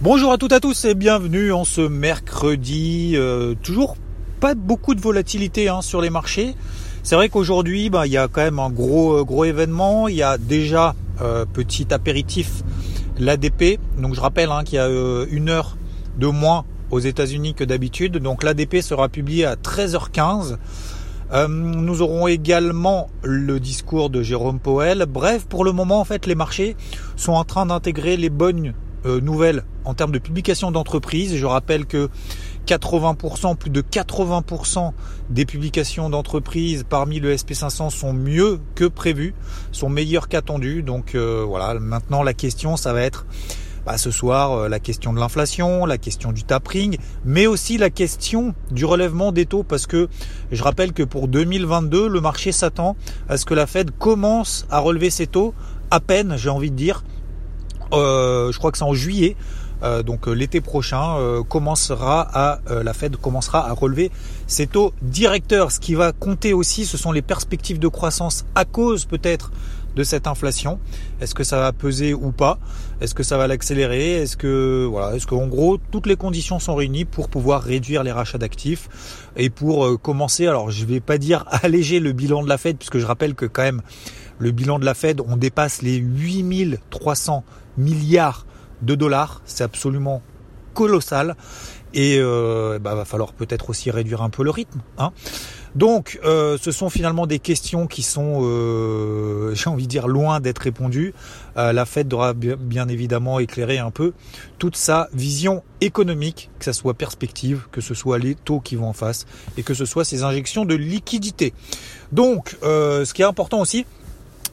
Bonjour à toutes et à tous et bienvenue en ce mercredi. Euh, toujours pas beaucoup de volatilité hein, sur les marchés. C'est vrai qu'aujourd'hui, bah, il y a quand même un gros, gros événement. Il y a déjà euh, petit apéritif l'ADP. Donc je rappelle hein, qu'il y a euh, une heure de moins aux États-Unis que d'habitude. Donc l'ADP sera publié à 13h15. Euh, nous aurons également le discours de Jérôme Powell. Bref, pour le moment, en fait, les marchés sont en train d'intégrer les bonnes nouvelles en termes de publication d'entreprise. Je rappelle que 80%, plus de 80% des publications d'entreprises parmi le SP500 sont mieux que prévu, sont meilleures qu'attendues. Donc euh, voilà, maintenant la question, ça va être bah, ce soir euh, la question de l'inflation, la question du tapering, mais aussi la question du relèvement des taux, parce que je rappelle que pour 2022, le marché s'attend à ce que la Fed commence à relever ses taux à peine, j'ai envie de dire. Euh, je crois que c'est en juillet. Euh, donc euh, l'été prochain commencera à la Fed commencera à relever ses taux directeurs. Ce qui va compter aussi, ce sont les perspectives de croissance à cause peut-être de cette inflation. Est-ce que ça va peser ou pas? Est-ce que ça va l'accélérer? Est-ce que voilà, est-ce qu'en gros toutes les conditions sont réunies pour pouvoir réduire les rachats d'actifs et pour commencer? Alors je vais pas dire alléger le bilan de la Fed puisque je rappelle que quand même le bilan de la Fed on dépasse les 8300 milliards de dollars. C'est absolument colossal. Et euh, bah, va falloir peut-être aussi réduire un peu le rythme. Hein. Donc, euh, ce sont finalement des questions qui sont, euh, j'ai envie de dire, loin d'être répondues. La Fed devra bien évidemment éclairer un peu toute sa vision économique, que ce soit perspective, que ce soit les taux qui vont en face, et que ce soit ces injections de liquidité. Donc, ce qui est important aussi,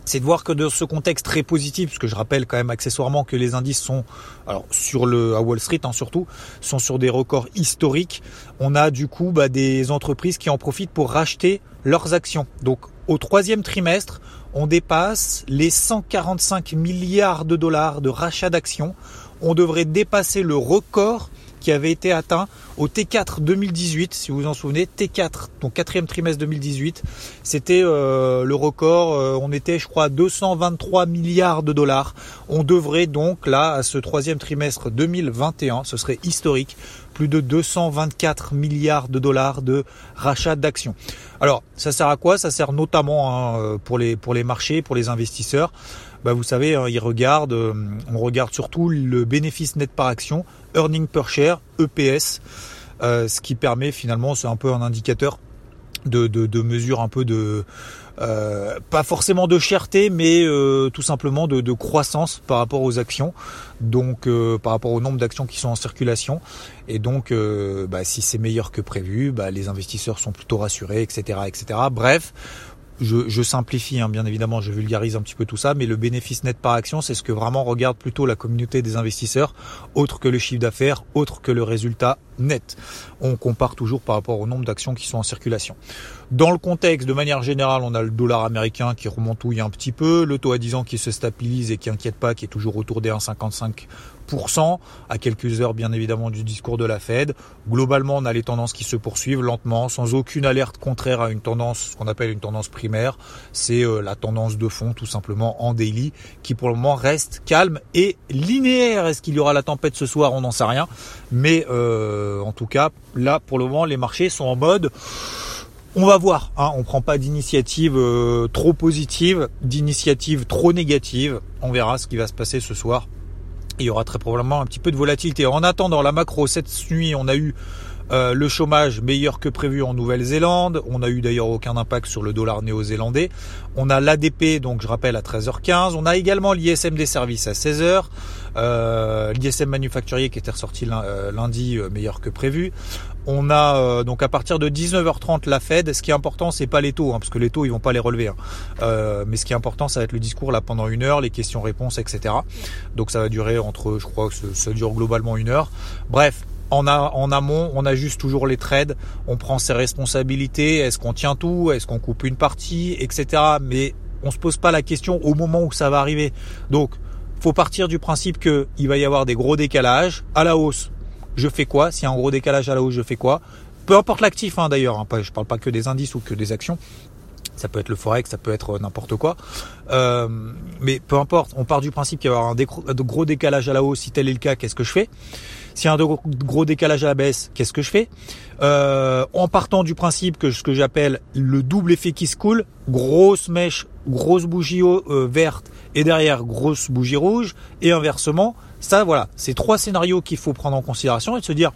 c'est de voir que dans ce contexte très positif, parce que je rappelle quand même accessoirement que les indices sont, alors sur le à Wall Street hein, surtout, sont sur des records historiques. On a du coup bah, des entreprises qui en profitent pour racheter leurs actions. Donc au troisième trimestre, on dépasse les 145 milliards de dollars de rachat d'actions. On devrait dépasser le record qui avait été atteint au T4 2018, si vous vous en souvenez, T4, donc quatrième trimestre 2018, c'était euh, le record, euh, on était je crois à 223 milliards de dollars. On devrait donc là, à ce troisième trimestre 2021, ce serait historique, plus de 224 milliards de dollars de rachat d'actions. Alors, ça sert à quoi? Ça sert notamment hein, euh, pour, les, pour les marchés, pour les investisseurs. Bah, vous savez, hein, regardent, on regarde surtout le bénéfice net par action, earning per share, EPS, euh, ce qui permet finalement, c'est un peu un indicateur de, mesure un peu de euh, pas forcément de cherté mais euh, tout simplement de, croissance par rapport aux actions donc par rapport au nombre d'actions qui sont en circulation. Et donc bah, si c'est meilleur que prévu bah, les investisseurs sont plutôt rassurés etc etc bref je, simplifie, hein, bien évidemment, je vulgarise un petit peu tout ça, mais le bénéfice net par action, c'est ce que vraiment regarde plutôt la communauté des investisseurs, autre que le chiffre d'affaires, autre que le résultat net. On compare toujours par rapport au nombre d'actions qui sont en circulation. Dans le contexte, de manière générale, on a le dollar américain qui remontouille un petit peu, le taux à 10 ans qui se stabilise et qui inquiète pas, qui est toujours autour des 1,55%, à quelques heures bien évidemment du discours de la Fed. Globalement, on a les tendances qui se poursuivent lentement, sans aucune alerte contraire à une tendance, ce qu'on appelle une tendance primaire. C'est euh, la tendance de fond tout simplement en daily, qui pour le moment reste calme et linéaire. Est-ce qu'il y aura la tempête ce soir? On n'en sait rien. Mais euh, en tout cas, là pour le moment, les marchés sont en mode on va voir, hein, on prend pas d'initiative euh, trop positive, d'initiative trop négative. On verra ce qui va se passer ce soir. Il y aura très probablement un petit peu de volatilité. En attendant la macro, cette nuit, on a eu euh, le chômage meilleur que prévu en Nouvelle-Zélande. On n'a eu d'ailleurs aucun impact sur le dollar néo-zélandais. On a l'ADP, donc je rappelle, à 13h15. On a également l'ISM des services à 16h. Euh, L'ISM manufacturier qui était ressorti lundi meilleur que prévu. On a euh, donc à partir de 19h30 la Fed. Ce qui est important, c'est pas les taux, hein, parce que les taux ils vont pas les relever. Hein. Euh, mais ce qui est important, ça va être le discours là pendant une heure, les questions-réponses, etc. Donc ça va durer entre, je crois que ça, dure globalement une heure. Bref, en, en, amont, on ajuste toujours les trades, on prend ses responsabilités, est-ce qu'on tient tout, est-ce qu'on coupe une partie, etc. Mais on se pose pas la question au moment où ça va arriver. Donc, faut partir du principe qu'il va y avoir des gros décalages à la hausse je fais quoi S'il y a un gros décalage à la hausse, je fais quoi Peu importe l'actif hein, d'ailleurs, hein, je parle pas que des indices ou que des actions. Ça peut être le forex, ça peut être n'importe quoi. Euh, mais peu importe, on part du principe qu'il y avoir un, gros décalage à la hausse. Si tel est le cas, qu'est-ce que je fais S'il y a un gros décalage à la baisse, qu'est-ce que je fais euh, En partant du principe que ce que j'appelle le double effet qui se coule, grosse mèche, grosse bougie euh, verte et derrière grosse bougie rouge, et inversement, ça, voilà, c'est trois scénarios qu'il faut prendre en considération et de se dire,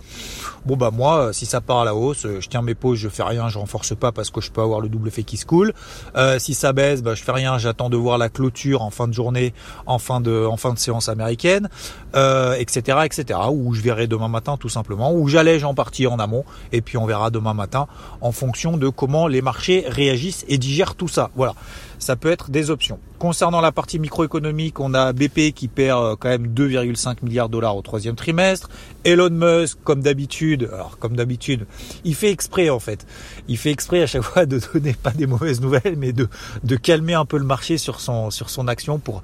bon bah moi, si ça part à la hausse, je tiens mes pauses, je fais rien, je renforce pas parce que je peux avoir le double effet qui se coule. Euh, si ça baisse, bah, je fais rien, j'attends de voir la clôture en fin de journée, en fin de, en fin de séance américaine, euh, etc., etc. Ou je verrai demain matin tout simplement, ou j'allège en partie en amont, et puis on verra demain matin en fonction de comment les marchés réagissent et digèrent tout ça. Voilà ça peut être des options. Concernant la partie microéconomique, on a BP qui perd euh, quand même 2,5 milliards de dollars au troisième trimestre. Elon Musk, comme d'habitude, alors comme d'habitude, il fait exprès en fait. Il fait exprès à chaque fois de donner pas des mauvaises nouvelles, mais de, de calmer un peu le marché sur son, sur son action pour,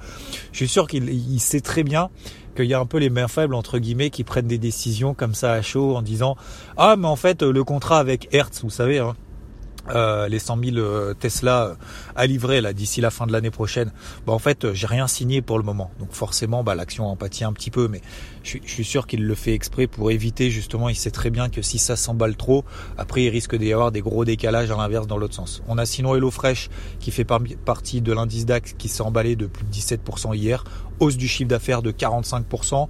je suis sûr qu'il sait très bien qu'il y a un peu les mains faibles entre guillemets qui prennent des décisions comme ça à chaud en disant ah mais en fait le contrat avec Hertz vous savez hein, euh, les 100 000 euh, Tesla euh, à livrer là d'ici la fin de l'année prochaine. Bah en fait, j'ai rien signé pour le moment. Donc forcément, bah, l'action en pâtit un petit peu, mais je, suis sûr qu'il le fait exprès pour éviter justement. Il sait très bien que si ça s'emballe trop, après il risque d'y avoir des gros décalages à l'inverse dans l'autre sens. On a sinon HelloFresh qui fait partie de l'indice DAX qui s'est emballé de plus de 17% hier, hausse du chiffre d'affaires de 45%,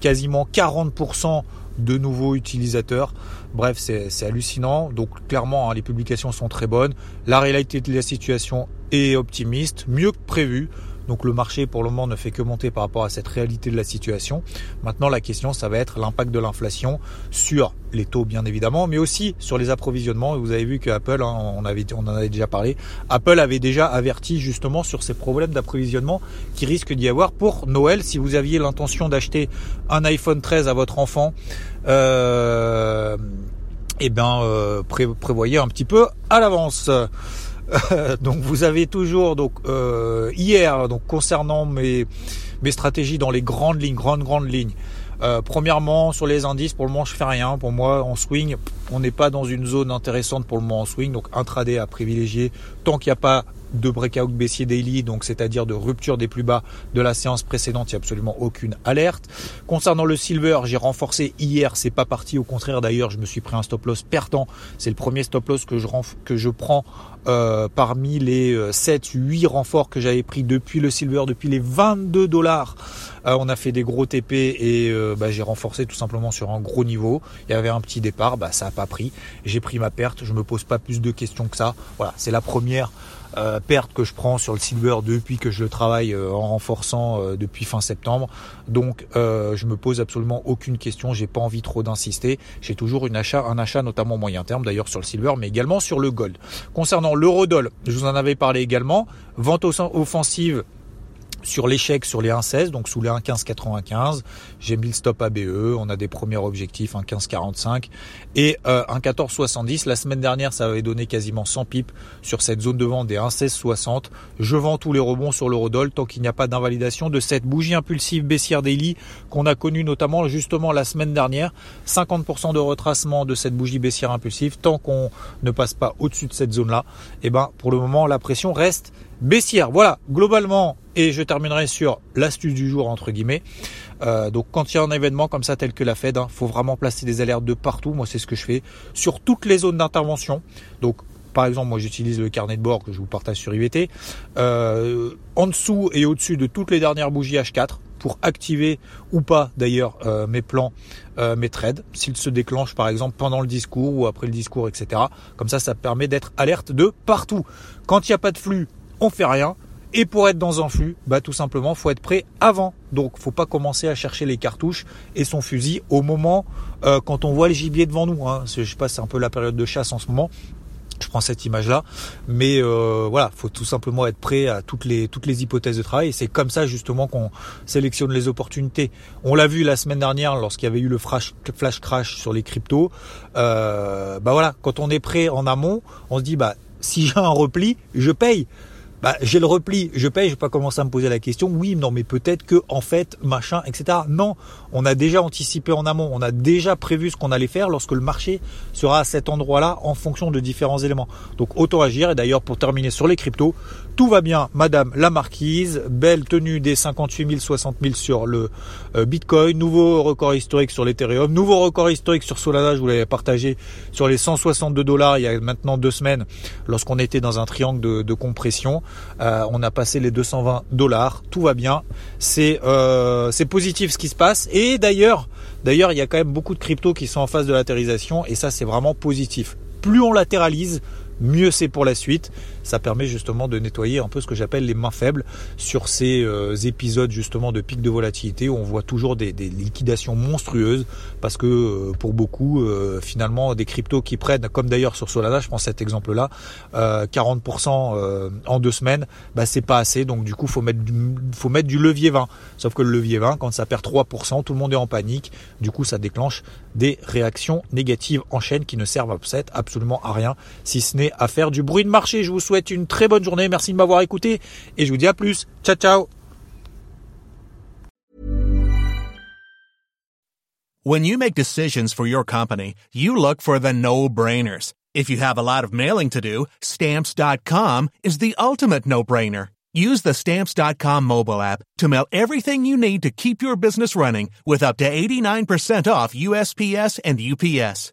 quasiment 40% de nouveaux utilisateurs. Bref, c'est hallucinant. Donc clairement, hein, les publications sont très bonnes. La réalité de la situation est optimiste, mieux que prévu. Donc le marché pour le moment ne fait que monter par rapport à cette réalité de la situation. Maintenant la question ça va être l'impact de l'inflation sur les taux bien évidemment, mais aussi sur les approvisionnements. vous avez vu que Apple, hein, on, en avait déjà parlé, Apple avait déjà averti justement sur ces problèmes d'approvisionnement qui risquent d'y avoir pour Noël. Si vous aviez l'intention d'acheter un iPhone 13 à votre enfant, euh, eh ben euh, prévoyez un petit peu à l'avance. donc vous avez toujours donc euh, hier donc concernant mes mes stratégies dans les grandes lignes, grandes grandes lignes. Euh, premièrement, sur les indices, pour le moment, je fais rien. Pour moi, en swing, on n'est pas dans une zone intéressante pour le moment en swing. Donc, intraday à privilégier tant qu'il n'y a pas de breakout baissier daily, donc c'est-à-dire de rupture des plus bas de la séance précédente, il n'y a absolument aucune alerte. Concernant le silver, j'ai renforcé hier, c'est pas parti, au contraire d'ailleurs, je me suis pris un stop loss perdant. C'est le premier stop loss que je, prends euh, parmi les 7, euh, 8 renforts que j'avais pris depuis le silver, depuis les 22 dollars. Euh, on a fait des gros TP et bah, j'ai renforcé tout simplement sur un gros niveau. Il y avait un petit départ, bah, ça n'a pas pris. J'ai pris ma perte, je me pose pas plus de questions que ça. Voilà, c'est la première euh, perte que je prends sur le silver depuis que je le travaille euh, en renforçant euh, depuis fin septembre. Donc je me pose absolument aucune question, j'ai pas envie trop d'insister. J'ai toujours un achat notamment moyen terme d'ailleurs sur le silver, mais également sur le gold. Concernant l'eurodoll, je vous en avais parlé également. Vente offensive sur l'échec sur les 1,16, donc sous les 1,15,95. J'ai mis le stop ABE, on a des premiers objectifs, 1,15,45 et euh, 1,14,70. La semaine dernière, ça avait donné quasiment 100 pips sur cette zone de vente des 1,16,60. Je vends tous les rebonds sur l'eurodoll tant qu'il n'y a pas d'invalidation de cette bougie impulsive baissière daily qu'on a connue notamment justement la semaine dernière. 50% de retracement de cette bougie baissière impulsive tant qu'on ne passe pas au-dessus de cette zone-là. Et eh ben, pour le moment, la pression reste baissière. Voilà, globalement, et je terminerai sur l'astuce du jour entre guillemets. Euh, donc quand il y a un événement comme ça tel que la Fed, hein, faut vraiment placer des alertes de partout. Moi c'est ce que je fais sur toutes les zones d'intervention. Donc par exemple, moi j'utilise le carnet de bord que je vous partage sur IVT. Euh, en dessous et au-dessus de toutes les dernières bougies H4 pour activer ou pas d'ailleurs euh, mes plans, mes trades, s'ils se déclenchent par exemple pendant le discours ou après le discours, etc. Comme ça, ça permet d'être alerte de partout. Quand il n'y a pas de flux, on fait rien. Et pour être dans un flux, bah tout simplement, faut être prêt avant. Donc, faut pas commencer à chercher les cartouches et son fusil au moment euh, quand on voit le gibier devant nous. Hein. Je sais pas, c'est un peu la période de chasse en ce moment. Je prends cette image-là, mais euh, voilà, faut tout simplement être prêt à toutes les toutes les hypothèses de travail. C'est comme ça justement qu'on sélectionne les opportunités. On l'a vu la semaine dernière lorsqu'il y avait eu le flash, flash crash sur les cryptos. Euh, bah voilà, quand on est prêt en amont, on se dit bah si j'ai un repli, je paye bah, j'ai le repli, je paye, je vais pas commencer à me poser la question, oui, non, mais peut-être que, en fait, machin, etc. Non, on a déjà anticipé en amont, on a déjà prévu ce qu'on allait faire lorsque le marché sera à cet endroit-là en fonction de différents éléments. Donc, auto agir. Et d'ailleurs, pour terminer sur les cryptos, tout va bien, Madame la Marquise, belle tenue des 58 000, 60 000 sur le euh, Bitcoin, nouveau record historique sur l'Ethereum, nouveau record historique sur Solana, je vous l'avais partagé sur les 162 dollars il y a maintenant deux semaines, lorsqu'on était dans un triangle de, compression. Euh, on a passé les 220 dollars, tout va bien, c'est euh, c'est positif ce qui se passe. Et d'ailleurs, d'ailleurs, il y a quand même beaucoup de cryptos qui sont en phase de latérisation et ça c'est vraiment positif. Plus on latéralise, mieux c'est pour la suite. Ça permet justement de nettoyer un peu ce que j'appelle les mains faibles sur ces euh, épisodes justement de pic de volatilité où on voit toujours des, liquidations monstrueuses parce que euh, pour beaucoup euh, finalement des cryptos qui prennent comme d'ailleurs sur Solana, je prends cet exemple là, 40% en deux semaines, bah c'est pas assez donc du coup faut mettre faut mettre du levier 20. Sauf que le levier 20 quand ça perd 3%, tout le monde est en panique, du coup ça déclenche des réactions négatives en chaîne qui ne servent absolument à rien si ce n'est à faire du bruit de marché. Je vous souhaite une très bonne journée. Merci de m'avoir écouté et je vous dis à plus. Ciao, ciao. When you make decisions for your company, you look for the no-brainers. If you have a lot of mailing to do, stamps.com is the ultimate no-brainer. Use the stamps.com mobile app to mail everything you need to keep your business running with up to 89% off USPS and UPS.